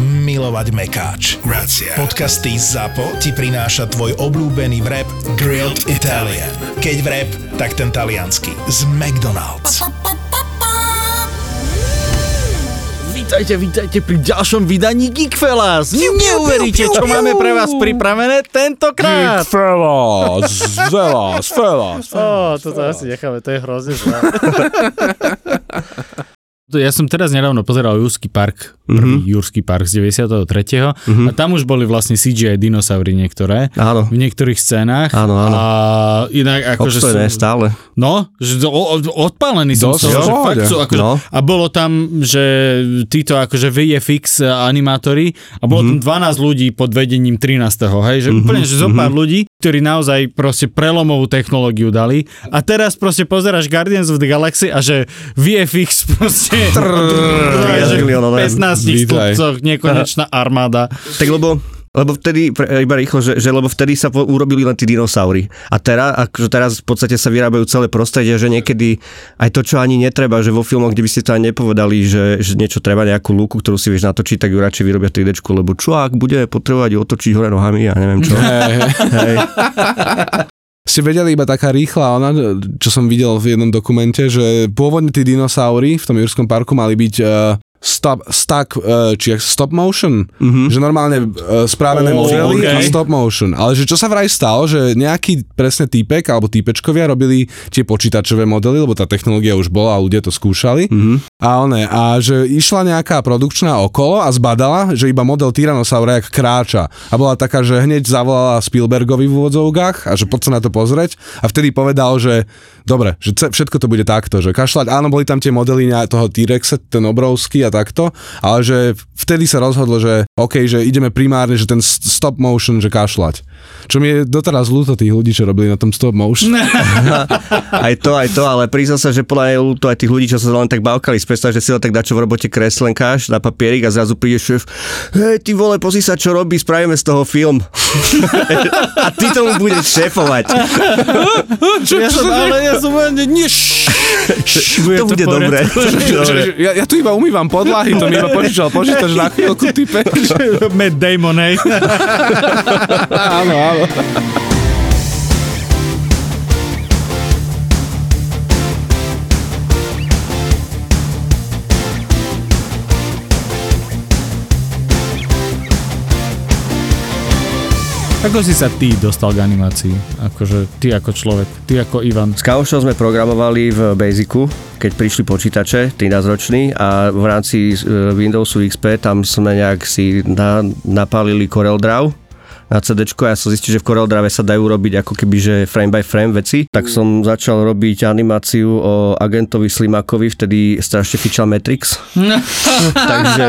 milovať mekáč. Grazie. Podcasty ZAPO ti prináša tvoj obľúbený vrep Grilled Italian. Keď vrep, tak ten taliansky. Z McDonald's. Vítajte, vítajte pri ďalšom vydaní Geekfellas. Neuveríte, čo máme pre vás pripravené tentokrát. Fellas, fellas, fellas. Ó, toto asi necháme, to je hrozne zlé. Ja som teraz nedávno pozeral Jurský park, prvý mm-hmm. Jurský park z 93. Mm-hmm. A tam už boli vlastne CGI dinosaury niektoré. Áno. V niektorých scénách. Áno, áno. A inak akože Obstojné stále. No, že odpálený som Dosť, že fakt sú akože, no. A bolo tam, že títo akože VFX animátori a bolo Mhm. tam 12 ľudí pod vedením 13. Hej, že úplne, že zo pár ľudí, ktorí naozaj proste prelomovú technológiu dali a teraz proste pozeráš Guardians of the Galaxy a že VFX proste ono, ne? 15 Vítaj. stupcoch nekonečná armáda. Tak lebo lebo vtedy, iba rýchlo, že, že lebo vtedy sa po, urobili len tí dinosaury. A teraz, akože teraz v podstate sa vyrábajú celé prostredie, že niekedy aj to, čo ani netreba, že vo filmoch, kde by ste to ani nepovedali, že, že niečo treba, nejakú lúku, ktorú si vieš natočiť, tak ju radšej vyrobia 3D, lebo čo ak bude potrebovať otočiť hore nohami a neviem čo. Hej, hej. Ste vedeli iba taká rýchla ona, čo som videl v jednom dokumente, že pôvodne tí dinosaury v tom Jurskom parku mali byť uh, stop, stuck, uh, či stop motion, mm-hmm. že normálne uh, správené Ó, modely a okej. stop motion. Ale že čo sa vraj stalo, že nejaký presne týpek alebo týpečkovia robili tie počítačové modely, lebo tá technológia už bola a ľudia to skúšali. Mm-hmm. A one, a že išla nejaká produkčná okolo a zbadala, že iba model Tyrannosaura jak kráča. A bola taká, že hneď zavolala Spielbergovi v úvodzovkách a že poď sa na to pozrieť. A vtedy povedal, že dobre, že všetko to bude takto, že kašľať, áno, boli tam tie modely toho T-Rexa, ten obrovský a takto, ale že vtedy sa rozhodlo, že OK, že ideme primárne, že ten stop motion, že kašľať. Čo mi je doteraz ľúto tých ľudí, čo robili na tom stop motion. Aj to, aj to, ale priznal sa, že podľa mňa je ľúto aj tých ľudí, čo sa len tak bavkali. Predstav, že si len tak dačo v robote kreslenkáš na papierik a zrazu príde šéf, hej, ty vole, pozri sa, čo robí, spravíme z toho film. a ty tomu budeš šéfovať. Čo, ja som, ale ja som len, nie, š, š, to bude. Dobre. Ja, ja tu iba umývam podlahy, to mi iba požičal počítač na chvíľku, type. Matt Damon, hej. áno, áno. Ako si sa ty dostal k animácii? Akože ty ako človek, ty ako Ivan. S kamošom sme programovali v Basicu, keď prišli počítače, 13 roční a v rámci e, Windowsu XP tam sme nejak si na, napálili CorelDRAW na CD a ja som zistil, že v CorelDRAWe sa dajú robiť ako keby, že frame by frame veci. Tak som začal robiť animáciu o agentovi Slimakovi, vtedy strašne fičal Matrix. Takže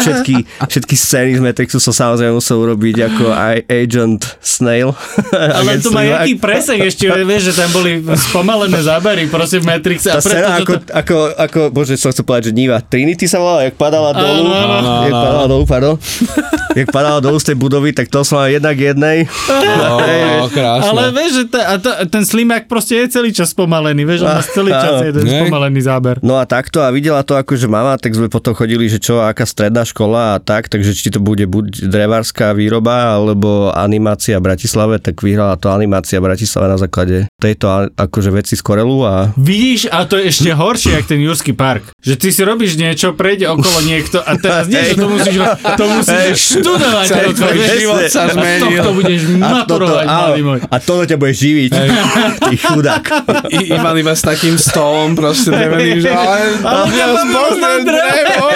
všetky, všetky scény z Matrixu som samozrejme musel urobiť ako aj Agent Snail. Ale to má jaký presek ešte, vieš, že tam boli spomalené zábery, proste v Matrixe. Tá scéna to, ako, ako, ako, bože, som chcel povedať, že Niva Trinity sa volala, jak padala dolu, jak padala dolu, pardon, jak padala dolu z tej budovy, tak to som mal jednak jednej. No, krásne. ale vieš, že ta, a to, ten slimak proste je celý čas spomalený, vieš, on má celý čas Áno. jeden Nej. spomalený záber. No a takto a videla to akože mama, tak sme potom chodili, že čo, aká stredná škola a tak, takže či to bude buď drevárska výroba alebo animácia v Bratislave, tak vyhrala to animácia v Bratislave na základe tejto a- akože veci z Korelu a Vidíš, a to je ešte horšie, jak ten Jurský park. Že ty si robíš niečo, prejde okolo niekto a teraz nie, že to musíš, to musíš študovať. Celý tvoj život sa A z zmenil. tohto budeš maturovať, môj. a toto ťa bude živiť. Ty chudák. I, Ivan iba s takým stolom proste dreveným, že ale, Ale ja rôzne drevo.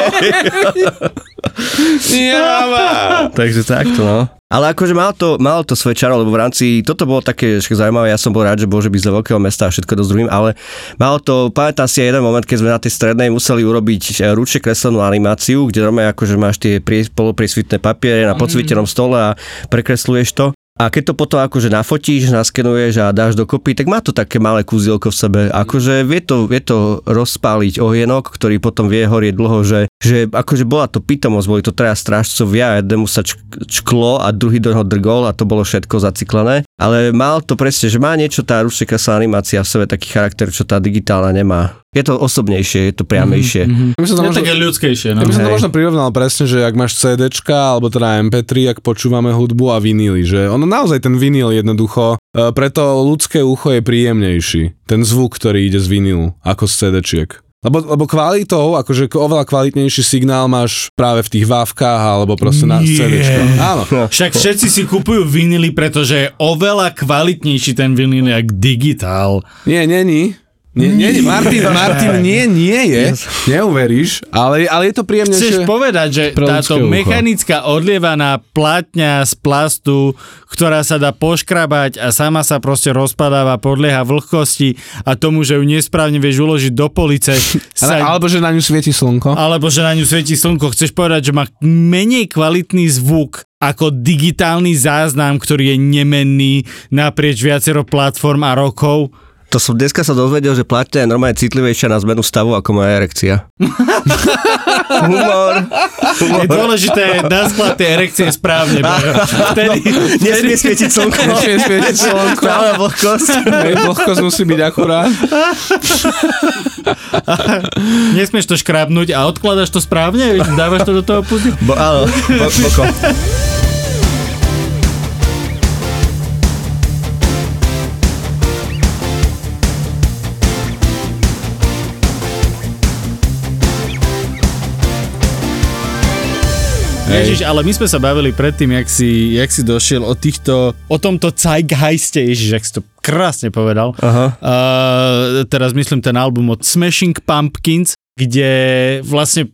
Ja, Takže takto, no. Ale akože malo to, malo to svoje čaro, lebo v rámci, toto bolo také zaujímavé, ja som bol rád, že bože byť z veľkého mesta a všetko dosť druhým, ale malo to, pamätám si aj jeden moment, keď sme na tej strednej museli urobiť e, ručne kreslenú animáciu, kde normálne akože máš tie prie, polopriesvitné papiere na podsvitenom stole a prekresluješ to. A keď to potom akože nafotíš, naskenuješ a dáš dokopy, tak má to také malé kúzielko v sebe. Akože vie to, vie to rozpáliť ohienok, ktorý potom vie horieť dlho, že, že akože bola to pitomosť, boli to traja strážcovia, jednému sa čk- čklo a druhý do neho drgol a to bolo všetko zaciklené. Ale mal to presne, že má niečo tá rušekasá animácia v sebe taký charakter, čo tá digitálna nemá. Je to osobnejšie, je to priamejšie. Mm-hmm. Ja by som to Je možno- také ľudskejšie, no. Ja by som to možno prirovnal presne, že ak máš CDčka alebo teda MP3, ak počúvame hudbu a vinily, že ono naozaj ten vinyl jednoducho, e, preto ľudské ucho je príjemnejší. Ten zvuk, ktorý ide z vinilu, ako z CDčiek. Lebo, lebo kvalitou, akože oveľa kvalitnejší signál máš práve v tých vávkach alebo proste na. CDčka. Áno. Však všetci si kupujú vinily, pretože je oveľa kvalitnejší ten vinyl jak digitál. Nie, není. Nie, nie, nie, Martin, Martin, nie, nie je. Neuveríš, ale, ale je to príjemnejšie. Chceš povedať, že táto ucho. mechanická odlievaná platňa z plastu, ktorá sa dá poškrabať a sama sa proste rozpadáva, podlieha vlhkosti a tomu, že ju nesprávne vieš uložiť do police, Ale, sa alebo že na ňu svieti slnko. alebo že na ňu svieti slnko. Chceš povedať, že má menej kvalitný zvuk ako digitálny záznam, ktorý je nemenný naprieč viacero platform a rokov. To som dneska sa dozvedel, že platňa je normálne citlivejšia na zmenu stavu ako moja erekcia. Humor. Je dôležité naskladať tie erekcie správne. Vtedy, Nesmie svietiť slnko. Nesmie svietiť slnko. Stále vlhkosť. Hej, vlhkosť musí byť akurát. nesmieš to škrábnuť a odkladaš to správne? Dávaš to do toho puzy? Bo, áno, bo, boko. Ježiš, ale my sme sa bavili predtým, jak si, jak si došiel o týchto, o tomto Zeitgeiste, Ježiš, jak si to krásne povedal. Aha. Uh, teraz myslím ten album od Smashing Pumpkins, kde vlastne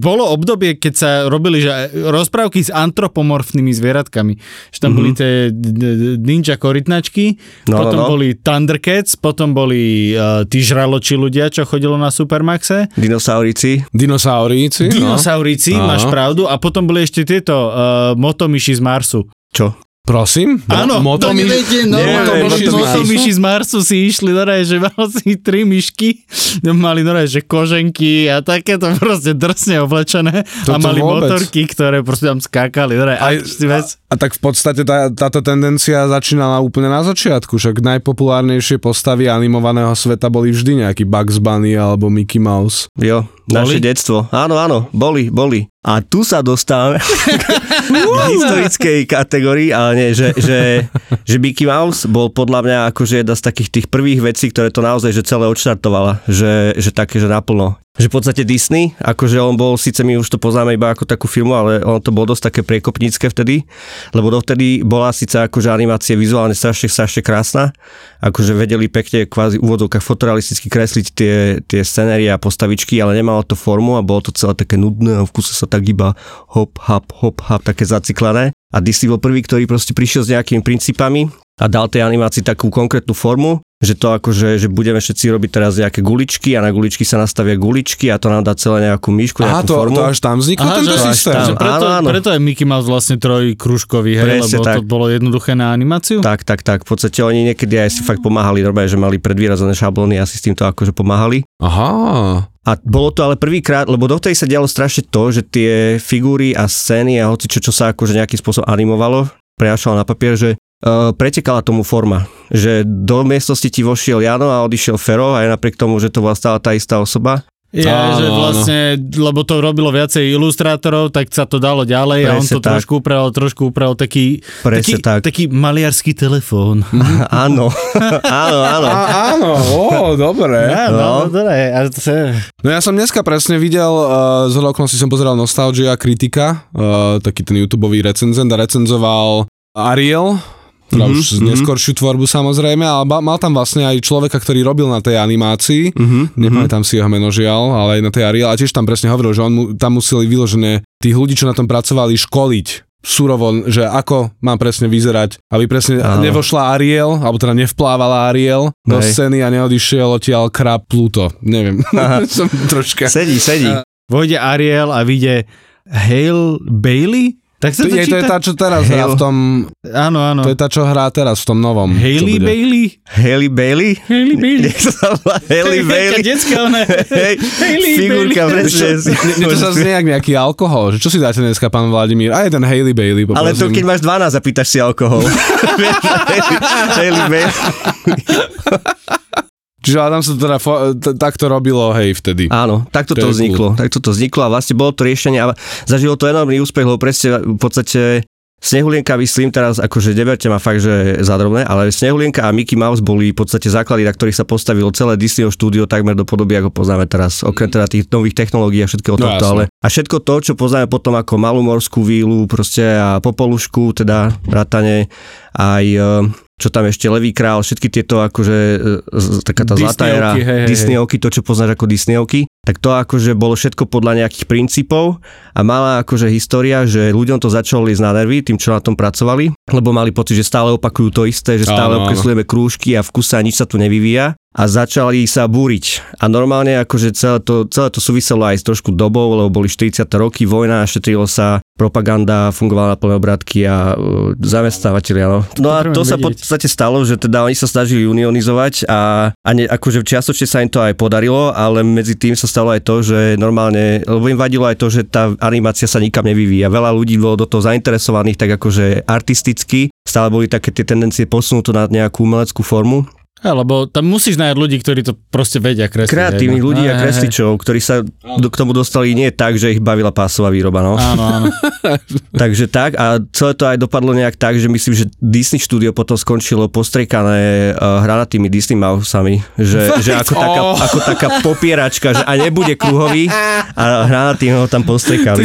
bolo obdobie, keď sa robili že rozprávky s antropomorfnými zvieratkami. Že tam mm-hmm. boli tie d- d- ninja korytnačky, No, no, potom no. boli Thundercats, potom boli uh, tí žraloči ľudia, čo chodilo na Supermaxe. Dinosaurici. Dinosauríci. no. Dinosauríci, Áno. máš pravdu. A potom boli ešte tieto uh, motomyši z Marsu. Čo? Prosím? Áno, Moto to neviete, no, motomyši, z Marsu. si išli, no že mal si tri myšky, mali no že koženky a takéto proste drsne oblečené a Toto mali vôbec. motorky, ktoré proste tam skákali. No, a, a, a tak v podstate tá, táto tendencia začínala úplne na začiatku, však najpopulárnejšie postavy animovaného sveta boli vždy nejaký Bugs Bunny alebo Mickey Mouse. Jo, naše Boli? detstvo. Áno, áno, boli, boli. A tu sa dostávame k historickej kategórii, ale nie, že, že, že Mickey Mouse bol podľa mňa akože jedna z takých tých prvých vecí, ktoré to naozaj že celé odštartovala, že, že také, že naplno. Že v podstate Disney, akože on bol, síce my už to poznáme iba ako takú filmu, ale on to bolo dosť také priekopnícke vtedy, lebo dovtedy bola síce akože animácia vizuálne strašne, strašne krásna, akože vedeli pekne kvázi v úvodzovkách fotorealisticky kresliť tie, tie scenérie a postavičky, ale nemalo to formu a bolo to celé také nudné a v kuse sa tak iba hop, hop, hop, hop, také zaciklené. A Disney bol prvý, ktorý proste prišiel s nejakými princípami a dal tej animácii takú konkrétnu formu, že to akože, že budeme všetci robiť teraz nejaké guličky a na guličky sa nastavia guličky a to nám dá celé nejakú myšku, Aha, nejakú to, formu. to až tam vznikol Aha, tento systém. tam. že preto, Áno, áno. preto je Mickey Mouse vlastne trojkružkový, hej, Presne lebo to tak. bolo jednoduché na animáciu? Tak, tak, tak. V podstate oni niekedy aj si fakt pomáhali, normálne, že mali predvýrazené šablóny a si s týmto akože pomáhali. Aha. A bolo to ale prvýkrát, lebo dovtedy sa dialo strašne to, že tie figúry a scény a hoci čo, čo sa akože nejakým spôsobom animovalo, prenašalo na papier, že pretekala tomu forma. Že do miestnosti ti vošiel Jano a odišiel Fero aj napriek tomu, že to bola stále tá istá osoba. Ja, Áno, že áno. vlastne, lebo to robilo viacej ilustrátorov, tak sa to dalo ďalej a on Presne to tak. trošku upravil, trošku upravil taký, taký, Presne tak. taký maliarský telefón. áno, áno, áno. A, áno, ó, dobre. Ja, no, no, dobre, a to sa... No ja som dneska presne videl, uh, z okolností som pozeral Nostalgia Kritika, uh, taký ten youtube recenzent a recenzoval Ariel, teda Mhm, mm-hmm, už mhm. neskoršiu tvorbu samozrejme, ale ba- mal tam vlastne aj človeka, ktorý robil na tej animácii, Mhm, nepamätám si jeho meno žiaľ, ale aj na tej Ariel a tiež tam presne hovoril, že on mu, tam museli vyložené tých ľudí, čo na tom pracovali, školiť surovo, že ako má presne vyzerať, aby presne Áno. nevošla Ariel, alebo teda nevplávala Ariel do Hej. scény a neodišiel odtiaľ krab Pluto. Neviem, som troška... Sedí, sedí. Vojde Ariel a vyjde Hale Bailey? Tak sa To, to, je, to je tá, čo teraz hrá v tom... Áno, áno. To je tá, čo hrá teraz v tom novom. bude. Bailey? Haley Bailey? Hailey Bailey. Jak sa volá? Haley Bailey? Detská, ona. Hej, Hailey figurka, presne. mne to sa znie jak nejaký alkohol, že čo si dáte dneska, pán Vladimír? A je ten Hailey Bailey, Ale to poprosím. keď máš 12 a pýtaš si alkohol. Haley- Haley Bailey. Čiže ale tam sa teda t- takto robilo, hej, vtedy. Áno, takto To vzniklo. Takto to vzniklo a vlastne bolo to riešenie a zažilo to enormný úspech, lebo presne v podstate Snehulienka, myslím teraz, akože neberte ma fakt, že zadrobné, ale Snehulienka a Mickey Mouse boli v podstate základy, na ktorých sa postavilo celé Disneyho štúdio takmer do podoby, ako poznáme teraz. Okrem teda tých nových technológií a všetkého No, tohto, ale a všetko to, čo poznáme potom ako malú morskú vílu, proste a popolušku, teda ratane, aj čo tam ešte Levý král, všetky tieto akože e, taká tá zlatá éra. Disneyovky, to čo poznáš ako Disneyovky, tak to akože bolo všetko podľa nejakých princípov a mala akože história, že ľuďom to začalo ísť na nervy, tým čo na tom pracovali, lebo mali pocit, že stále opakujú to isté, že stále áno. obkreslujeme krúžky a v kuse nič sa tu nevyvíja a začali sa búriť. A normálne akože celé to, celé to súviselo aj s trošku dobou, lebo boli 40. roky, vojna, šetrilo sa, propaganda fungovala na plné obratky a uh, zamestnávateľia. No. no a to sa v podstate stalo, že teda oni sa snažili unionizovať a, a ne, akože čiastočne sa im to aj podarilo, ale medzi tým sa stalo aj to, že normálne, lebo im vadilo aj to, že tá animácia sa nikam nevyvíja. Veľa ľudí bolo do toho zainteresovaných tak akože artisticky, stále boli také tie tendencie posunúť to na nejakú umeleckú formu lebo tam musíš nájsť ľudí, ktorí to proste vedia kresliť. kreatívnych no. ľudí a kresličov, ktorí sa do, k tomu dostali nie tak, že ich bavila pásová výroba. No. Áno, áno. Takže tak a celé to aj dopadlo nejak tak, že myslím, že Disney Studio potom skončilo postrekané uh, hranatými Disney Mousami, že, že ako, taká, Oh. ako taká popieračka, že a nebude kruhový a hranatým ho tam postrekali.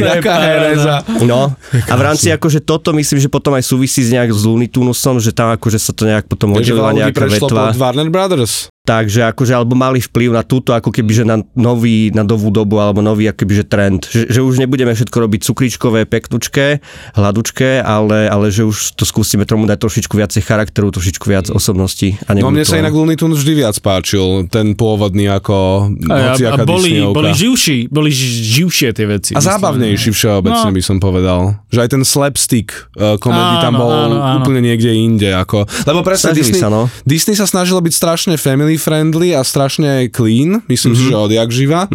No a v rámci akože toto myslím, že potom aj súvisí s nejak s Looney Tunesom, že tam akože sa to nejak potom oddelila nejaká vetva. Warner Brothers. Takže akože, alebo mali vplyv na túto, ako keby, že na nový, na novú dobu, alebo nový, ako keby, že trend. Že, že už nebudeme všetko robiť cukričkové, peknučké, hladučké, ale, ale že už to skúsime tomu dať trošičku viacej charakteru, trošičku viac osobností. A No mne to sa inak Looney Tunes vždy viac páčil, ten pôvodný ako A, a boli, Disneyovka. boli živší, boli ži- živšie tie veci. A zábavnejší všeobecne No. by som povedal. Že aj ten slapstick uh, komedy tam Áno, bol áno, áno. úplne niekde inde. Ako, lebo presne Disney, sa, no. Disney sa snažilo byť strašne family friendly a strašne clean, myslím Mhm. si, že odjak živa.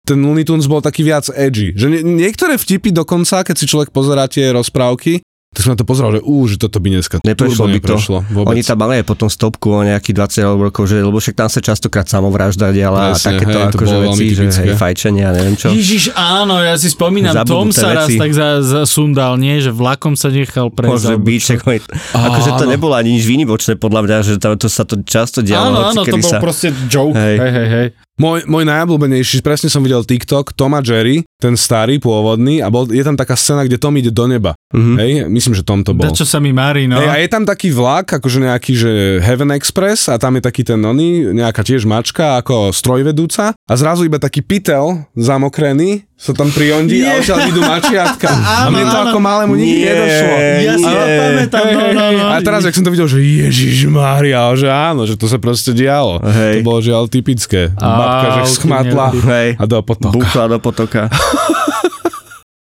Ten Looney Tunes bol taký viac edgy. Že nie, niektoré vtipy dokonca, keď si človek pozerá tie rozprávky, tak som na to pozeral, že ú, že toto by dneska Neprešlo by to. neprešlo vôbec. Oni tam mali aj potom stopku o nejakých 20 rokov, že, lebo však tam sa častokrát samovražda diala a takéto hej, to akože veci, že hej, fajčenie a neviem čo. Ježiš, áno, ja si spomínam, Tom sa raz tak za, zasundal, nie? Že vlakom sa nechal prejsť. Čo. čak, akože to nebolo ani nič výnimočné podľa mňa, že tam to sa to často dialo. Áno, áno, to bol sa... proste joke. Hej. Hej, hej, hej. Môj, môj najobľúbenejší, presne som videl TikTok, Tom a Jerry, ten starý, pôvodný, a bol, je tam taká scéna, kde Tom ide do neba. Mhm. Hej, myslím, že Tom to bol. Čo sa mi marí, no. Hej, a je tam taký vlak, akože nejaký, že Heaven Express a tam je taký ten oný, nejaká tiež mačka ako strojvedúca a zrazu iba taký pytel zamokrený sa tam priondy a odtiaľ idú mačiatka. a mne to ako malému nikdy Nie, nedošlo. Ja si to pamätám, no, no, no. A teraz, jak som to videl, že Ježiš Mária, že áno, že to sa proste dialo. Hej. To bolo žiaľ typické. Babka, že schmatla a do potoka. Búchla do potoka.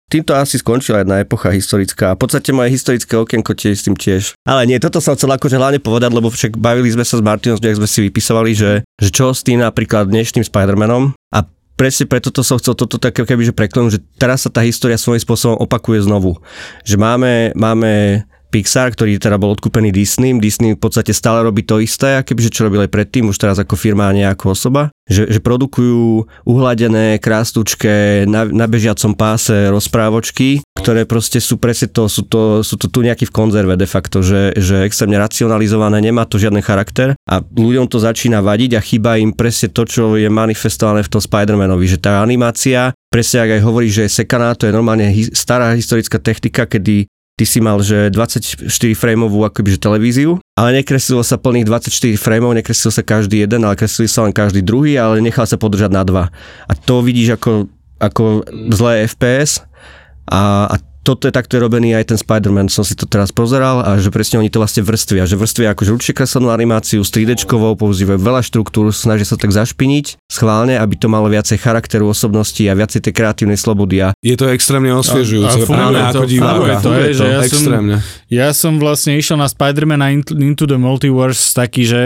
Týmto asi skončila jedna epocha historická. V podstate moje historické okienko tiež s tým tiež. Ale nie, toto som chcel akože hlavne povedať, lebo však bavili sme sa s Martinom, sme si vypisovali, že, že čo s tým napríklad dnešným Spider-Manom a presne preto to som chcel toto také keby, že preklenúť, že teraz sa tá história svojím spôsobom opakuje znovu. Že máme, máme Pixar, ktorý teda bol odkúpený Disney. Disney v podstate stále robí to isté, akoby, že čo robil aj predtým, už teraz ako firma a nie osoba. Že, že produkujú uhladené, krástučké, na, na bežiacom páse rozprávočky, ktoré proste sú presne to, sú to, sú to tu nejaký v konzerve de facto, že, že extrémne racionalizované, nemá to žiadny charakter a ľuďom to začína vadiť a chýba im presne to, čo je manifestované v tom Spider-Manovi, že tá animácia, presne ak aj hovorí, že sekaná, to je normálne stará historická technika, kedy ty si mal, že 24 frameovú akoby, že televíziu, ale nekreslilo sa plných 24 frameov, nekreslil sa každý jeden, ale kreslil sa len každý druhý, ale nechal sa podržať na dva. A to vidíš ako, ako zlé FPS a, a toto je takto je robený aj ten Spider-Man, som si to teraz pozeral a že presne oni to vlastne vrstvia, že vrstvia akože určite kreslenú animáciu s 3D, používajú veľa štruktúr, snažia sa tak zašpiniť schválne, aby to malo viacej charakteru, osobnosti a viacej tej kreatívnej slobody. A Je to extrémne osviežujúce, A- a funguje práve to, ako diváka. to, hej, že ja som- extrémne. Ja som vlastne išiel na Spider-Man a Into, Into the Multiverse taký, že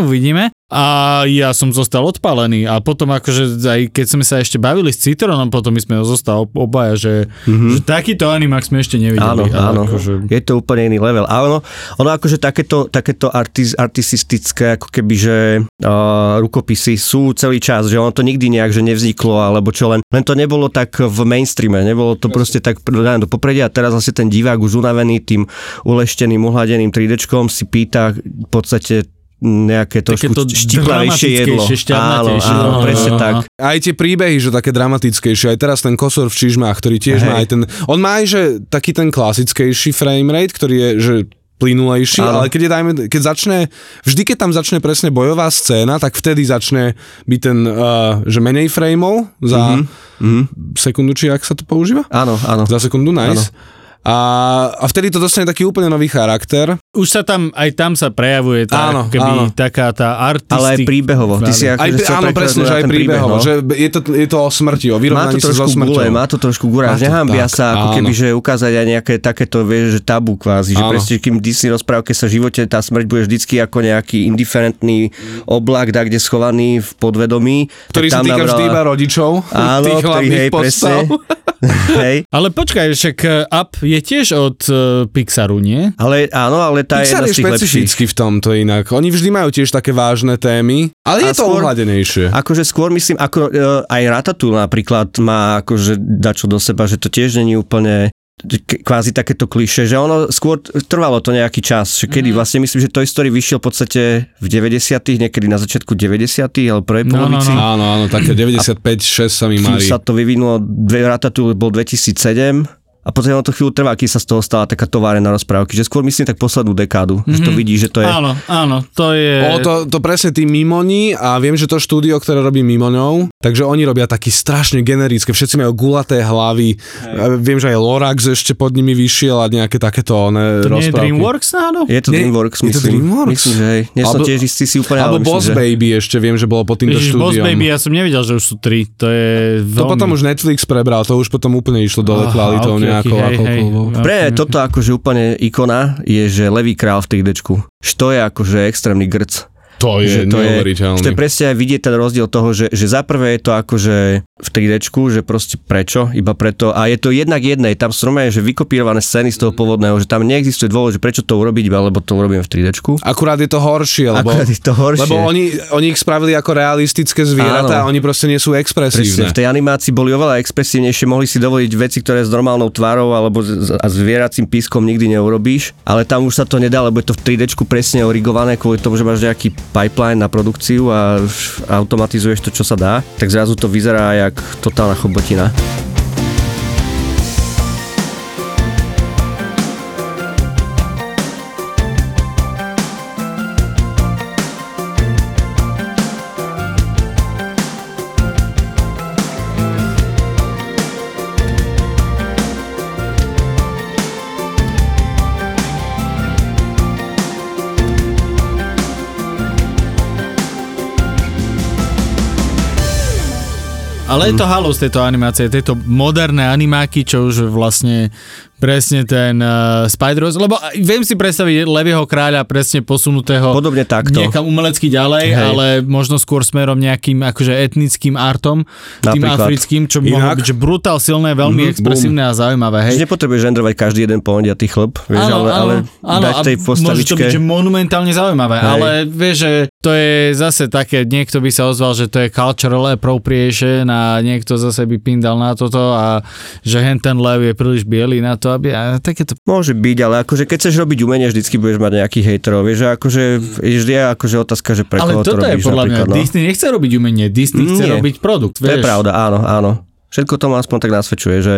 uvidíme. A ja som zostal odpálený a potom akože aj keď sme sa ešte bavili s Citronom, potom my sme zostali obaja, že, mm-hmm. že takýto animax sme ešte nevideli. Áno, áno. Akože, Je to úplne iný level. A ono, ono akože takéto, takéto artis, artistické, ako keby, že uh, rukopisy sú celý čas, že ono to nikdy nejak, že nevzniklo, alebo čo len, len to nebolo tak v mainstreame, nebolo to proste tak dané do popredia a teraz vlastne ten divák už unavený tým ulešteným, uhladeným 3D si pýta v podstate nejaké trošku Takéto štiplavejšie jedlo. Áno, áno, No, presne no, no. tak. Aj tie príbehy, že také dramatickejšie, aj teraz ten kosor v čižmách, ktorý tiež Hej. má aj ten, on má aj že taký ten klasickejší frame rate, ktorý je, že plynulejší, Áno. ale keď, je, dajme, keď začne, vždy keď tam začne presne bojová scéna, tak vtedy začne byť ten, uh, že menej frameov za Mhm. sekundu, či ak sa to používa? Áno, áno. Za sekundu, nice. A, a vtedy to dostane taký úplne nový charakter. už sa tam, aj tam sa prejavuje tá, Áno, keby áno. taká tá artistika. Ale aj príbehovo. Ty si Aj, chcel áno, presne, že aj ten príbeh, príbehovo, no. že je to, je to o smrti, o Má vyrovnaní to sa so smrťou. gule, má to trošku to nehambia tak, sa ako áno. keby, že ukázať aj nejaké takéto, vieš, že tabu kvázi, že Áno. presne kým Disney rozprávke sa v živote tá smrť bude vždycky ako nejaký indiferentný oblak, da, kde schovaný v podvedomí. ktorý sa týka vždy iba nabrala- rodičov, Áno, tých ktorý, hlavných hej, postav. Hej, Ale počkaj, však eh, Up je tiež od uh, Pixaru, nie? ale áno, ale tá Pixar je je jedna z tých lepších. v tomto inak. Oni vždy majú tiež také vážne témy, ale A je to skôr- uhladenejšie. Akože skôr myslím, ako e, aj Ratatouille napríklad má akože dačo do seba, že to tiež není úplne kvázi takéto kliše, že ono skôr trvalo to nejaký čas, že kedy vlastne myslím, že Toy Story vyšiel v podstate v 90 niekedy na začiatku 90 alebo prvej No, no, polovici. no. Áno, áno, také 95-6 sa mi mali. sa to vyvinulo, dve- Ratatouille bol 2007 a potom to chvíľu trvá, kým sa z toho stala taká továrená rozprávky, že skôr myslím tak poslednú dekádu, mm-hmm. že to vidí, že to je... Áno, áno, to je... O, to, to presne tí mimoni a viem, že to štúdio, ktoré robí mimoňov, takže oni robia taký strašne generické, všetci majú gulaté hlavy, a viem, že aj Lorax ešte pod nimi vyšiel a nejaké takéto one to nie je rozprávky. DreamWorks náhodou? Je to Nie, Dreamworks, je to myslím. Dreamworks? Myslím, že hej. Nie som tiež istý si úplne, Alebo ale myslím, Boss že... Baby ešte viem, že bolo pod týmto Ježiš, Boss. Baby, ja som nevedel, že už sú tri. To je veľmi... To potom už Netflix prebral, to už potom úplne išlo dole Aha, kvalitou ok, hej, ako- hej. Pre toto akože úplne ikona je, že Levý král v 3Dčku. Že to je akože extrémny grc. To je že to je, neuveriteľné. že to je presne aj vidieť ten rozdiel toho, že, že za prvé je to akože v 3Dčku, že proste prečo, iba preto. A je to jednak jednej, tam sú normálne, že vykopírované scény z toho pôvodného, že tam neexistuje dôvod, že prečo to urobiť, iba lebo to urobím v 3Dčku. Akurát je to horšie, lebo, Akurát je to horšie. lebo oni, oni ich spravili ako realistické zvieratá a oni proste nie sú Presne, expresívne. v tej animácii boli oveľa expresívnejšie, mohli si dovoliť veci, ktoré s normálnou tvárou alebo a zvieracím pískom nikdy neurobíš, ale tam už sa to nedá, lebo je to v 3D presne origované kvôli tomu, že máš nejaký pipeline na produkciu a automatizuješ to, čo sa dá, tak zrazu to vyzerá jak totálna chobotina. Ale je to halo z tejto animácie, tejto moderné animáky, čo už vlastne presne ten uh, spider lebo aj viem si predstaviť Levieho kráľa presne posunutého Podobne takto. niekam umelecky ďalej, Hej. ale možno skôr smerom nejakým akože etnickým artom, tým Napríklad. africkým, čo by mohlo byť že brutál silné, veľmi Mhm, expresívne a zaujímavé, hej. Že nepotrebuješ žendrovať každý jeden pondiatý chlop, vieš, ale, ale dať tej a môže to postavičke... byť že monumentálne zaujímavé, Hej. ale vieš, že to je zase také, niekto by sa ozval, že to je cultural appropriation a niekto zase by pindal na toto a že hen ten lev je príliš biely na to, aby a takéto Môže byť, ale akože keď chceš robiť umenie, vždycky budeš mať nejakých hejterov, vieš, že akože vždy je akože otázka, že pre Ale koho to toto je robíš podľa mňa, no. Disney nechce robiť umenie, Disney chce Nie. robiť produkt, To je vieš. pravda, áno, áno. Všetko tomu aspoň tak nasvedčuje, že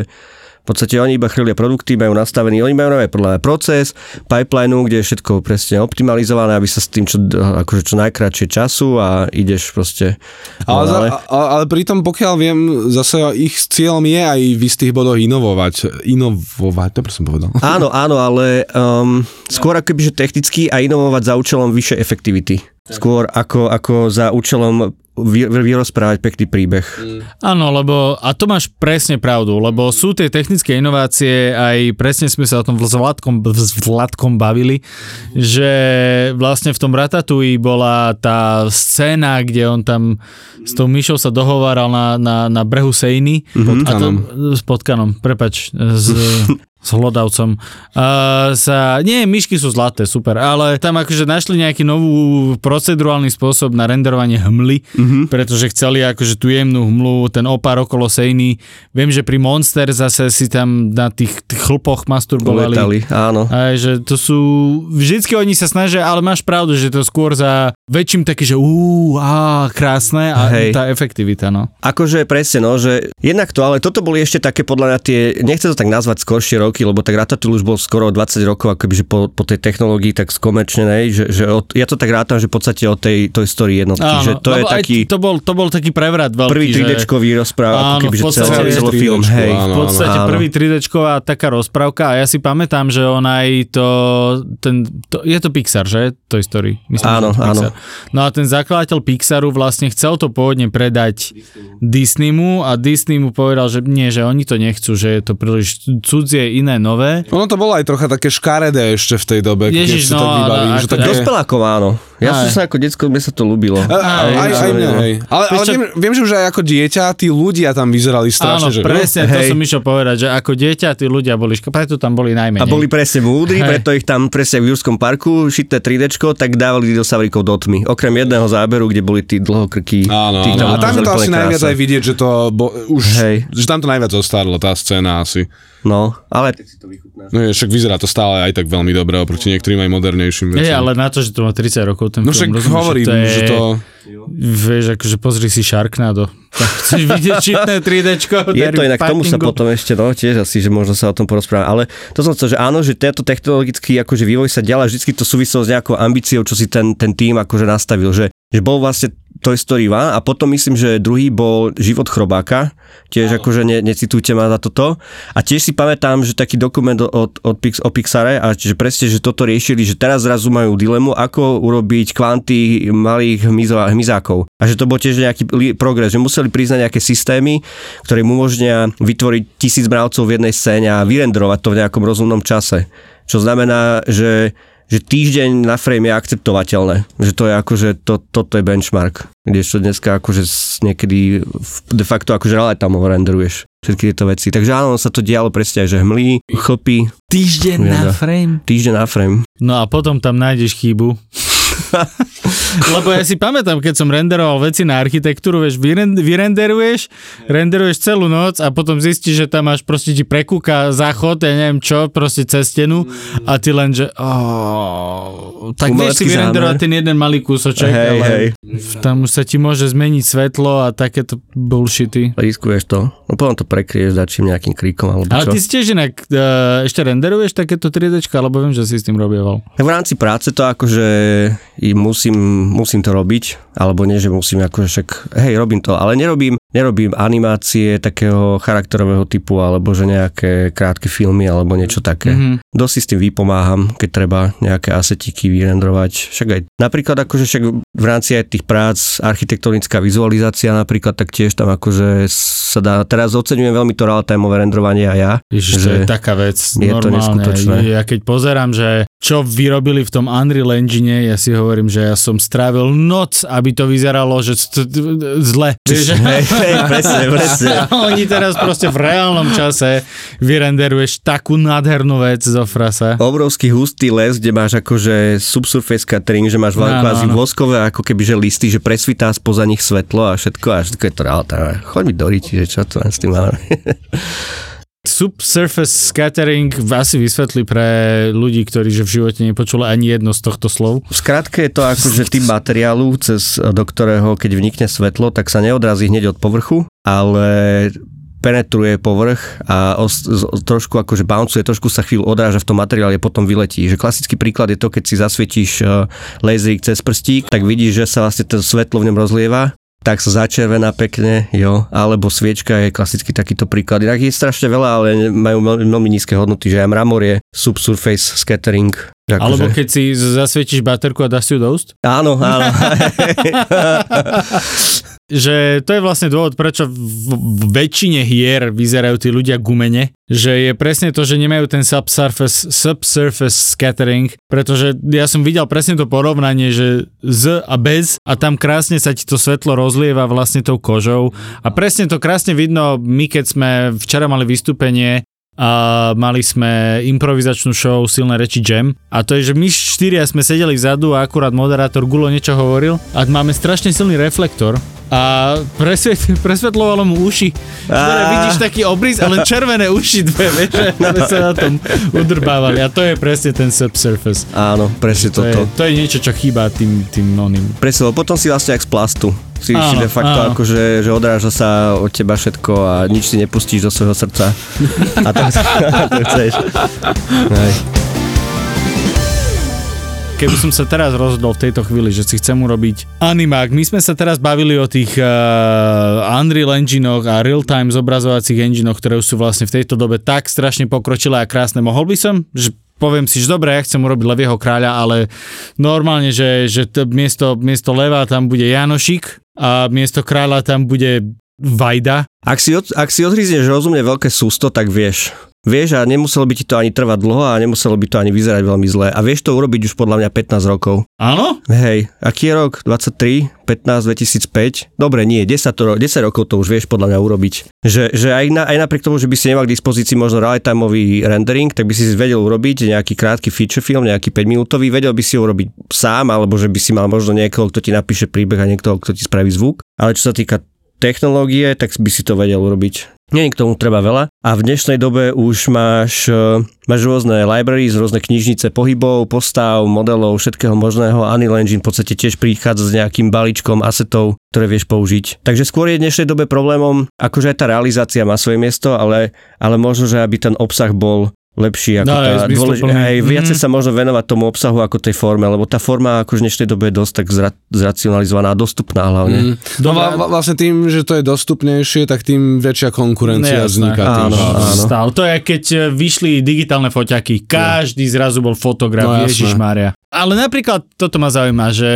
V podstate oni iba chrlia produkty, majú nastavený, oni majú nové podľa mňa proces, pipeline, kde je všetko presne optimalizované, aby sa s tým čo, akože čo najkračšie času a ideš proste. Ale, ale, ale pritom, pokiaľ viem, zase ich cieľom je aj v istých bodoch inovovať. Inovovať, to som povedal. Áno, áno, ale um, skôr ako že technicky a inovovať za účelom vyššej efektivity. Skôr ako, ako za účelom vy, vyrozprávať pekný príbeh. Áno, lebo, a to máš presne pravdu, lebo sú tie technické inovácie, aj presne sme sa o tom s Vladkom, s Vladkom bavili, že vlastne v tom Ratatouille bola tá scéna, kde on tam s tou myšou sa dohováral na, na, na brehu Sejny. Mhm. a to, s potkanom, prepač, s, s hlodavcom. Uh, sa, nie, myšky sú zlaté, super, ale tam akože našli nejaký novú procedurálny spôsob na renderovanie hmly, mm-hmm. pretože chceli akože tú jemnú hmlu, ten opár okolo sejny. Viem, že pri Monster zase si tam na tých, tých chlpoch masturbovali. Uletali, áno. A že to sú, vždycky oni sa snažia, ale máš pravdu, že to skôr za väčším taký, že uú, á, krásne a Hej. tá efektivita, no. Akože presne, no, že jednak to, ale toto boli ešte také podľa mňa tie, nechcem to tak nazvať skoršie roky, lebo tak Ratatouille už bol skoro 20 rokov, akoby, že po, po tej technológii tak skomerčnenej, že, že od, ja to tak rátam, že v podstate od tej Toy Story jednotky, že to je taký to bol, to bol taký prevrat veľký, prvý že... 3D-čkový rozpráv, ako Áno, keby, že podstate celý, je celý 3D-čko, film, hej. áno. v podstate áno. prvý 3Dčková taká rozprávka a ja si pamätám, že on aj to, ten, to je to Pixar, že? Toy Story. Myslím, Áno, že Pixar. áno. No a ten zakladateľ Pixaru vlastne chcel to pôvodne predať Disneymu a Disney mu povedal, že nie, že oni to nechcú, že je to príliš cudzie, iné, nové. Ono to bolo aj trocha také škaredé ešte v tej dobe, Ježiš, keď si no, tak vybavím, ale že také... Dospelákov áno. Ja Aj. som sa ako detsko, mne sa to ľúbilo. A- Aj, aj, aj mne, hej. Ale, ale viem, viem, že už aj ako dieťa tí ľudia tam vyzerali Áno, strašne, že... presne, to Hej. som išiel povedať, že ako dieťa tí ľudia boli, preto tam boli najmenej. A boli presne múdri, Hej. preto ich tam presne v Jurskom parku, šité 3D, tak dávali dinosaurikov do tmy. Okrem jedného záberu, kde boli tí dlhokrky. Áno, tých áno. A tam je to asi najviac aj vidieť, že to bo, už, Hej. že tam to najviac zostarlo, tá scéna asi. No, ale... No je, však vyzerá to stále aj tak veľmi dobre oproti niektorým aj modernejším Nie, veciam. ale na to, že to má 30 rokov ten No film, však rozumieš, hovorím, že to je, že to... Vieš, akože pozri si Sharknado. Tak chceš vidieť čitné 3Dčko? Je to inak, tomu sa potom ešte, no tiež asi, že možno sa o tom porozprávame. Ale to som chcel, že áno, že tento technologický akože vývoj sa ďalej, vždy to súviselo s nejakou ambíciou, čo si ten, ten tým akože nastavil, že, že bol vlastne Toy Story 1 a potom myslím, že druhý bol Život chrobáka, tiež akože ne, necitujte ma za toto. A tiež si pamätám, že taký dokument od, od Pix, o Pixare a že presne, že toto riešili, že teraz zrazu majú dilemu, ako urobiť kvanty malých hmyzo, hmyzákov. A že to bol tiež nejaký progres, že museli priznať nejaké systémy, ktoré im umožnia vytvoriť tisíc mravcov v jednej scéne a vyrenderovať to v nejakom rozumnom čase. Čo znamená, že že týždeň na frame je akceptovateľné. Že to je akože, to, toto je benchmark. Kdežto dneska akože niekedy de facto akože tam renderuješ všetky tieto veci. Takže áno, sa to dialo presne že hmlí, chlpy, Týždeň na frame. týždeň na frame. No a potom tam nájdeš chybu. Lebo ja si pamätám, keď som renderoval veci na architektúru, vieš, vyren- vyrenderuješ, renderuješ celú noc a potom zistíš, že tam máš proste ti prekúka záchod, ja neviem čo, proste cez stenu a ty len, že oh, tak vieš si vyrenderovať ten jeden malý kúsoček, Hej, ale hej. tam už sa ti môže zmeniť svetlo a takéto bullshity. Riskuješ to. No potom to prekrieš dačím nejakým kríkom alebo Ale čo. ty si tiež inak uh, ešte renderuješ takéto 3D, alebo viem, že si s tým robieval. V rámci práce to akože musím, musím to robiť, alebo nie, že musím akože však, hej, robím to, ale nerobím, nerobím animácie takého charakterového typu, alebo že nejaké krátke filmy, alebo niečo také. Mhm. Mm-hmm. Dosť si s tým vypomáham, keď treba nejaké asetiky vyrendrovať. Však aj napríklad akože však v rámci aj tých prác architektonická vizualizácia napríklad, tak tiež tam akože sa dá, teraz oceňujem veľmi to real-timeové rendrovanie a ja. Ježiš, to že je taká vec. je to normálne. neskutočné. Ja keď pozerám, že čo vyrobili v tom Unreal Engine, ja si hovorím, že ja som strávil noc, aby to vyzeralo, že zle. Vieš, Hej, presne, presne. Oni teraz proste v reálnom čase vyrenderuješ takú nádhernú vec zo frasa. obrovský hustý les, kde máš akože subsurface catering, že máš veľké kvázi áno. voskové ako keby že listy, že presvitá spoza nich svetlo a všetko a všetko je to realita. Choď mi do riti, že čo to len s tým máme. Subsurface scattering asi vysvetli pre ľudí, ktorí že v živote nepočuli ani jedno z tohto slov. V skratke je to akože typ materiálu, cez, do ktorého keď vnikne svetlo, tak sa neodrazí hneď od povrchu, ale penetruje povrch a os, trošku akože bouncuje, trošku sa chvíľu odráža v tom materiáli a potom vyletí. Že klasický príklad je to, keď si zasvietíš uh, laserik cez prstík, tak vidíš, že sa vlastne to svetlo v ňom rozlieva tak sa začervená pekne, jo, alebo sviečka je klasicky takýto príklad. Inak je strašne veľa, ale majú veľmi, nízke hodnoty, že aj mramor je subsurface scattering. Akože... Alebo keď si zasvietíš baterku a dáš si ju do úst? Áno, áno. že to je vlastne dôvod, prečo v, väčšine hier vyzerajú tí ľudia gumene, že je presne to, že nemajú ten subsurface, subsurface scattering, pretože ja som videl presne to porovnanie, že z a bez a tam krásne sa ti to svetlo rozlieva vlastne tou kožou a presne to krásne vidno, my keď sme včera mali vystúpenie a mali sme improvizačnú show Silné reči Jam a to je, že my štyria sme sedeli vzadu a akurát moderátor Gulo niečo hovoril a máme strašne silný reflektor a presvet, presvetlovalo mu uši, ktoré a... vidíš taký obrys, ale červené uši dve, vieš, sme sa na tom udrbávali a to je presne ten subsurface. Áno, presne to toto. Je, to je niečo, čo chýba tým, tým oným. Presne, potom si vlastne jak z plastu. Si, áno, de facto áno. akože, že odráža sa od teba všetko a nič si nepustíš do svojho srdca. A to, to chceš. Hej keby som sa teraz rozhodol v tejto chvíli, že si chcem urobiť animák, my sme sa teraz bavili o tých uh, Unreal Enginoch a real-time zobrazovacích enginoch, ktoré sú vlastne v tejto dobe tak strašne pokročilé a krásne. Mohol by som, že poviem si, že dobre, ja chcem urobiť Levieho kráľa, ale normálne, že, že to miesto, miesto Leva tam bude Janošik a miesto kráľa tam bude Vajda. Ak si, od, ak si odhrízneš rozumne veľké sústo, tak vieš. Vieš a nemuselo by ti to ani trvať dlho a nemuselo by to ani vyzerať veľmi zle. A vieš to urobiť už podľa mňa 15 rokov. Áno? Hej, aký je rok? 23, 15, 2005? Dobre, nie, 10, to, 10 rokov to už vieš podľa mňa urobiť. Že, že aj, na, aj napriek tomu, že by si nemal k dispozícii možno real-timeový rendering, tak by si vedel urobiť nejaký krátky feature film, nejaký 5 minútový, vedel by si ho urobiť sám, alebo že by si mal možno niekoho, kto ti napíše príbeh a niekoho, kto ti spraví zvuk. Ale čo sa týka technológie, tak by si to vedel urobiť. Není k tomu treba veľa. A v dnešnej dobe už máš, e, máš rôzne libraries, rôzne knižnice pohybov, postav, modelov, všetkého možného. Unreal Engine v podstate tiež prichádza s nejakým balíčkom asetov, ktoré vieš použiť. Takže skôr je v dnešnej dobe problémom, akože aj tá realizácia má svoje miesto, ale, ale možno, že aby ten obsah bol lepší ako no, tá dôlež... aj viacej mm-hmm. sa možno venovať tomu obsahu ako tej forme, lebo tá forma ako v dnešnej dobe je dosť tak zra... zracionalizovaná a dostupná hlavne. Mm. No a vlastne tým, že to je dostupnejšie, tak tým väčšia konkurencia Nejasné. vzniká. Áno, áno. Stále. To je, keď e, vyšli digitálne foťaky, každý no. zrazu bol fotograf, no, Ježiš Mária. Ale napríklad toto ma zaujíma, že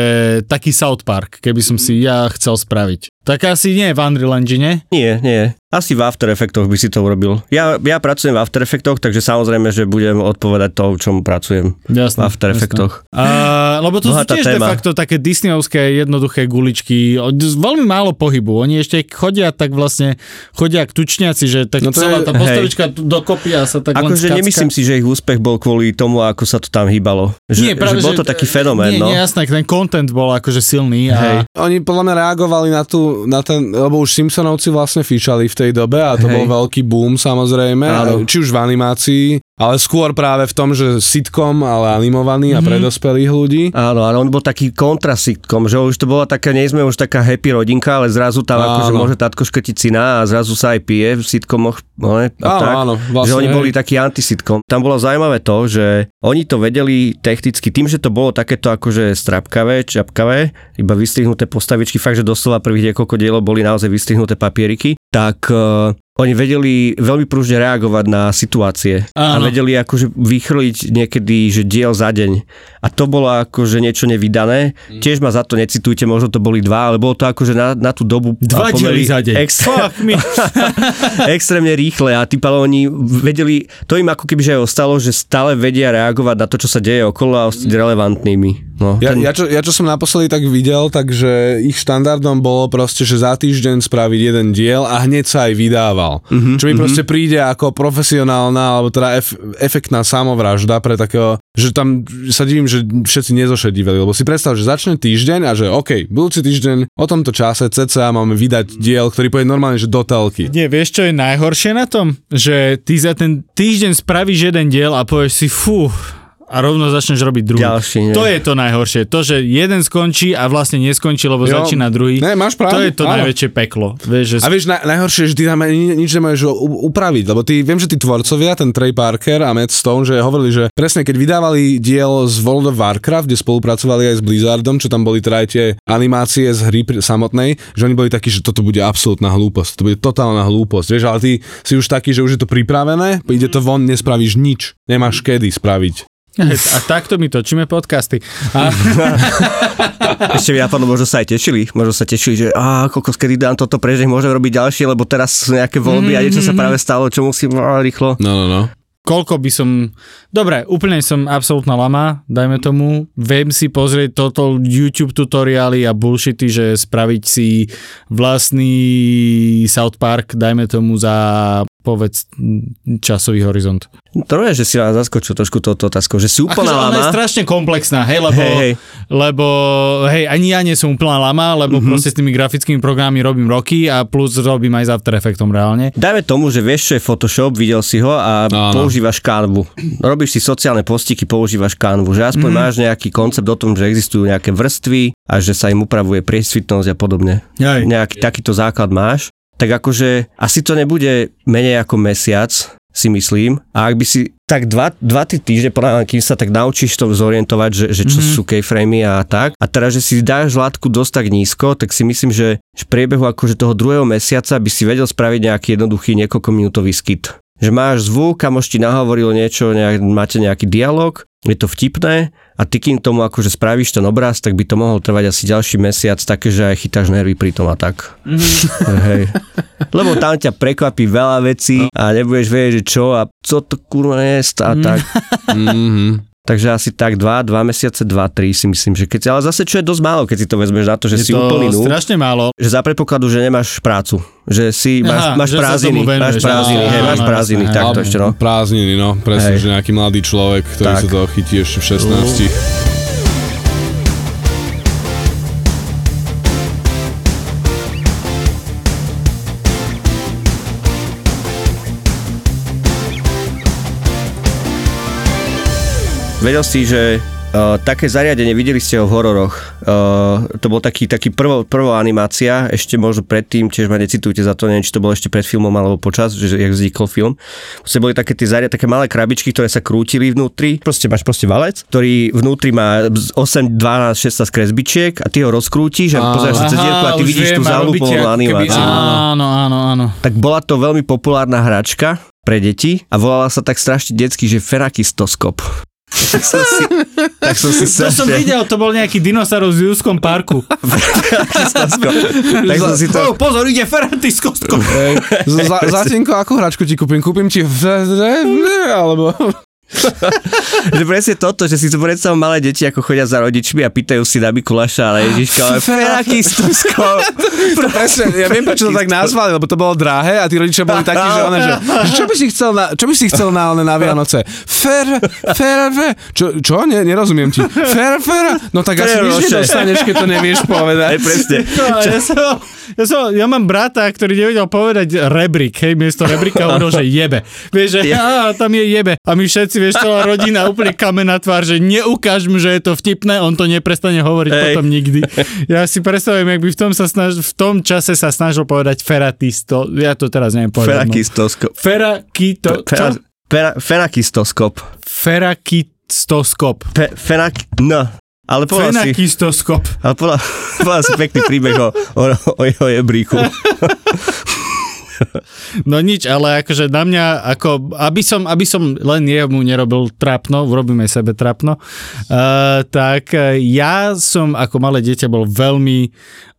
taký South Park, keby som si ja chcel spraviť. Tak asi nie v Unreal Engine? Nie, nie. Asi v After Effectoch by si to urobil. Ja, ja pracujem v After Effectoch, takže samozrejme, že budem odpovedať to, čom pracujem jasne, v After jasne. Effectoch. A, lebo to Bohatá sú tiež téma. de facto také disneyovské jednoduché guličky. Veľmi málo pohybu. Oni ešte chodia tak vlastne, chodia k tučniaci, že tak no celá tá postavička hej. dokopy a sa tak Akože nemyslím si, že ich úspech bol kvôli tomu, ako sa to tam hýbalo. Že, nie, práve, že bol to taký fenomén. Nie, no. nie, jasné, ten content bol akože silný. A... Oni podľa mňa reagovali na, tú, na ten, lebo už Simpsonovci vlastne fičali v tej dobe a to Hej. bol veľký boom samozrejme, Áno. či už v animácii, ale skôr práve v tom, že sitcom, ale animovaný mm-hmm. a mhm. pre dospelých ľudí. Áno, ale on bol taký kontrasitcom, že už to bola taká, nie sme už taká happy rodinka, ale zrazu tam áno. akože môže tatko škrtiť syna a zrazu sa aj pije v sitcomoch. No, ne, áno, tak, áno, vlastne, že oni hej. boli taký antisitcom. Tam bolo zaujímavé to, že oni to vedeli technicky, tým, že to bolo takéto akože strapkavé, čapkavé, iba vystrihnuté postavičky, fakt, že doslova prvých niekoľko dielov boli naozaj vystrihnuté papieriky, tak uh, oni vedeli veľmi pružne reagovať na situácie Áno. a vedeli akože vychrliť niekedy, že diel za deň. A to bolo akože niečo nevydané. Mm. Tiež ma za to necitujte, možno to boli dva, ale bolo to akože na, na tú dobu... Dva diely za deň. Extra... extrémne rýchle a tí oni vedeli, to im ako keby že aj ostalo, že stále vedia reagovať na to, čo sa deje okolo a ostať relevantnými. No, ja, ten... ja, čo, ja čo som naposledy tak videl, takže ich štandardom bolo proste, že za týždeň spraviť jeden diel a hneď sa aj vydával mal. Mm-hmm, čo mi mm-hmm. proste príde ako profesionálna, alebo teda ef- efektná samovražda pre takého, že tam sa divím, že všetci nezošedívali, lebo si predstav, že začne týždeň a že OK, budúci týždeň o tomto čase cca máme vydať diel, ktorý pôjde normálne, že do telky. Nie, vieš, čo je najhoršie na tom? Že ty za ten týždeň spravíš jeden diel a povieš si, fú, a rovno začneš robiť druhý. Ďalší, nie. to je to najhoršie. To, že jeden skončí a vlastne neskončí, lebo Jo. začína druhý. Ne, máš pravdu, To je to áno. najväčšie peklo. Vieš, že A vieš, na, najhoršie, že ty tam nič nemôžeš upraviť, lebo ty, viem, že tí tvorcovia, ten Trey Parker a Matt Stone, že hovorili, že presne keď vydávali diel z World of Warcraft, kde spolupracovali aj s Blizzardom, čo tam boli teda aj tie animácie z hry samotnej, že oni boli takí, že toto bude absolútna hlúposť, to bude totálna hlúposť, vieš, ale ty si už taký, že už je to pripravené, ide to von, nespravíš nič, nemáš kedy spraviť. A takto my točíme podcasty. A, Ešte mi napadlo, možno sa aj tešili. Možno sa tešili, že a koľko skedy dám toto preč, nech môžem robiť ďalšie, lebo teraz sú nejaké voľby a niečo sa práve stalo, čo musím a, rýchlo. No, no, no. koľko by som... Dobre, úplne som absolútna lama, dajme tomu. Viem si pozrieť toto YouTube tutoriály a bullshity, že spraviť si vlastný South Park, dajme tomu za povedz časový horizont. To nie je, že si nám zaskočil trošku touto otázkou, že si úplná Akože ona je lama. strašne komplexná, hej, lebo, Hej, hej. lebo hej, ani ja nie som úplná lama, lebo mm-hmm. proste s tými grafickými programmi robím roky a plus robím aj s After Effectom reálne. Dajme tomu, že vieš, čo je Photoshop, videl si ho a Áno. používaš Canvu. Robíš si sociálne postiky, používaš Canvu, že aspoň máš nejaký koncept o tom, že existujú nejaké vrstvy a že sa im upravuje priesvitnosť a podobne. Hej. Nejaký takýto základ máš. Tak akože asi to nebude menej ako mesiac, si myslím. A ak by si tak 2-3 týždne, podľa mňa, kým sa tak naučíš to zorientovať, že, že čo mm-hmm. sú keyframey a tak. A teraz, že si dáš látku dosť tak nízko, tak si myslím, že v priebehu akože toho druhého mesiaca by si vedel spraviť nejaký jednoduchý niekoľkominútový skit. Že máš zvuk, kamoš ti nahovoril niečo, nejak, máte nejaký dialog, je to vtipné a ty kým tomu akože spravíš ten obraz, tak by to mohol trvať asi ďalší mesiac, také, že aj chytáš nervy pri tom a tak. Hej. Lebo tam ťa prekvapí veľa vecí a nebudeš vedieť, že čo a co to kurva je a tak. Mm-hmm. Takže asi tak 2, 2 mesiace, 2, 3 si myslím, že keď, ale zase čo je dosť málo, keď si to vezmeš na to, že Je si to úplný nú, strašne málo. že za predpokladu, že nemáš prácu, že si máš, Aha, máš že prázdniny, máš prázdniny, hej, máš prázdniny, tak to ešte no. Prázdniny, no, presne, Hej. že nejaký mladý človek, ktorý Tak. sa toho chytí ešte v 16. Vedel si, že uh, také zariadenie, videli ste ho v hororoch, uh, to bol taký, taký prvo, prvá animácia, ešte možno predtým, tiež ma necitujte za to, neviem, či to bolo ešte pred filmom alebo počas, že jak vznikol film. Proste boli také tie zariadenia, také malé krabičky, ktoré sa krútili vnútri, proste máš proste valec, ktorý vnútri má 8, 12, 16 kresbičiek a ty ho rozkrútiš a pozrieš sa cez dierku a ty vidíš viem, tú a zalúpovanú animáciu. Áno, áno, áno. Tak bola to veľmi populárna hračka pre deti a volala sa tak strašne detsky, že Ferakistoskop. Tak som si, tak som si To som videl, to bol nejaký dinosaurus v Júskom parku. Tak som si to... Oh, pozor, ide Ferranty z kostkou. Zatinko, akú hračku ti kúpim? Kúpim ti v... alebo... Že presne toto, že si to predstav malé deti, ako chodia za rodičmi a pýtajú si na Mikuláša, ale Ježiška, ale Ferakistoskop. Presne, ja viem, prečo to tak nazvali, lebo to bolo drahé a tí rodičia boli takí, že, one, že, že čo by si chcel na, čo by si chcel na, one, na Vianoce? Fer, fer, fer, čo, čo? Ne, nerozumiem ti. Fer, fer, no tak asi nič nedostaneš, keď to nevieš povedať. Aj presne. No, ja, som, ja, som, ja mám brata, ktorý nevedel povedať rebrik, hej, miesto rebrika hovoril, že jebe. Vieš, že á, tam je jebe. A my všetci, vieš, celá rodina úplne kamená tvár, že neukáž mu, že je to vtipné, on to neprestane hovoriť Hej. potom nikdy. Ja si predstavujem, jak by v tom, sa snaž, v tom čase sa snažil povedať feratisto. Ja to teraz neviem povedať. No. Ferakistoskop. Ferakito, čo? Fera- Fera- Ferakistoskop. Ferakistoskop. Fe- Fenak... No. Ale povedal si, ale povedal, povedal si pekný príbeh o, o, o jeho jebríku. No nič, ale akože na mňa, ako, aby som, aby som len jemu nerobil trapno, urobíme sebe trapno, uh, tak eh, ja som ako malé dieťa bol veľmi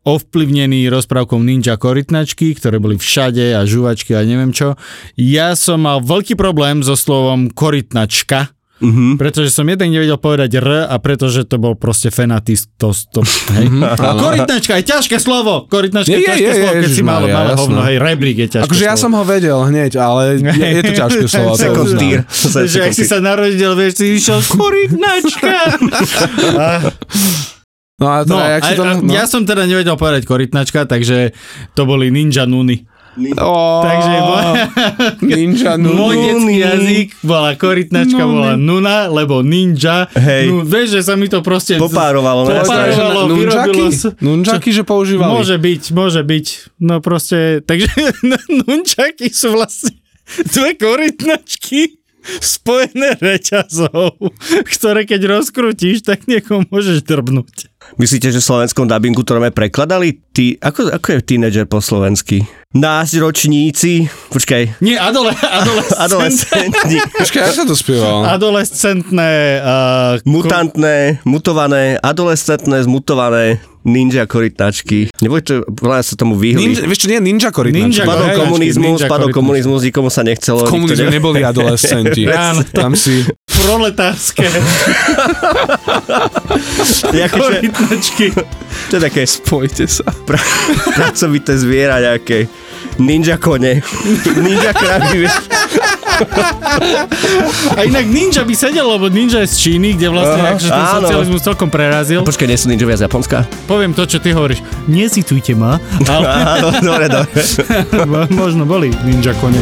ovplyvnený rozprávkou Ninja korytnačky, ktoré boli všade a žuvačky a neviem čo. Ja som mal veľký problém so slovom korytnačka, Mhm. pretože som jeden nevedel povedať R a pretože to bol proste fenatist. To, to, hej. Korytnačka je ťažké slovo. Korytnačka je, Je, je, ťažké je, slovo, keď si mal ježišmaria, malé hovno. Hej, rebrík je ťažké Akože ja som ho vedel hneď, ale je, je to ťažké slovo. Second uznám. tier. že ak si sa narodil, vieš, si išiel korytnačka. No a teda, No, jak si to... a, no? ja som teda nevedel povedať korytnačka, takže to boli ninja nuny. Oh, Takže bo- Ninja detský jazyk bola korytnačka, bola Nuna, lebo ninja. Hej. Nu, vieš, že sa mi to proste... Popárovalo, no Popárovalo, vyrobilo Nunčaky? sa- že používali. Môže byť, môže byť. No proste, takže nunčaky sú vlastne dve korytnačky spojené reťazou, ktoré keď rozkrutíš, tak niekoho môžeš drbnúť. Myslíte, že v slovenskom dubbingu to máme prekladali? Ty, ako, ako je teenager po slovensky? Náš ročníci, počkaj, Nie, adole, adolescent, adolescenti, Počkaj, ako sa to spievalo? adolescentné uh, mutantné, mutované, adolescentné, zmutované ninja korytnačky. Neboj to, vláda sa tomu vyhli. Ninja, vieš čo, nie, ninja Ninja korytnačka. Spadol korytnačky, komunizmus, ninja spadol korytnačky. komunizmus, nikomu sa nechcelo. V komunizme neboli adolescenti. Tam si... proletárske korytnačky. to je také Spojte sa. pra- pracovité zviera nejaké. Ninja kone. Ninja kravy. vieš. A inak ninja by sedel, lebo ninja je z Číny, kde vlastne Aha, akože ten áno. socializmus celkom prerazil. Počkaj, nie sú ninjovia z Japonska? Poviem to, čo ty hovoríš. Nesitujte ma, ale Áno, dobre, dobre. možno boli ninja kone.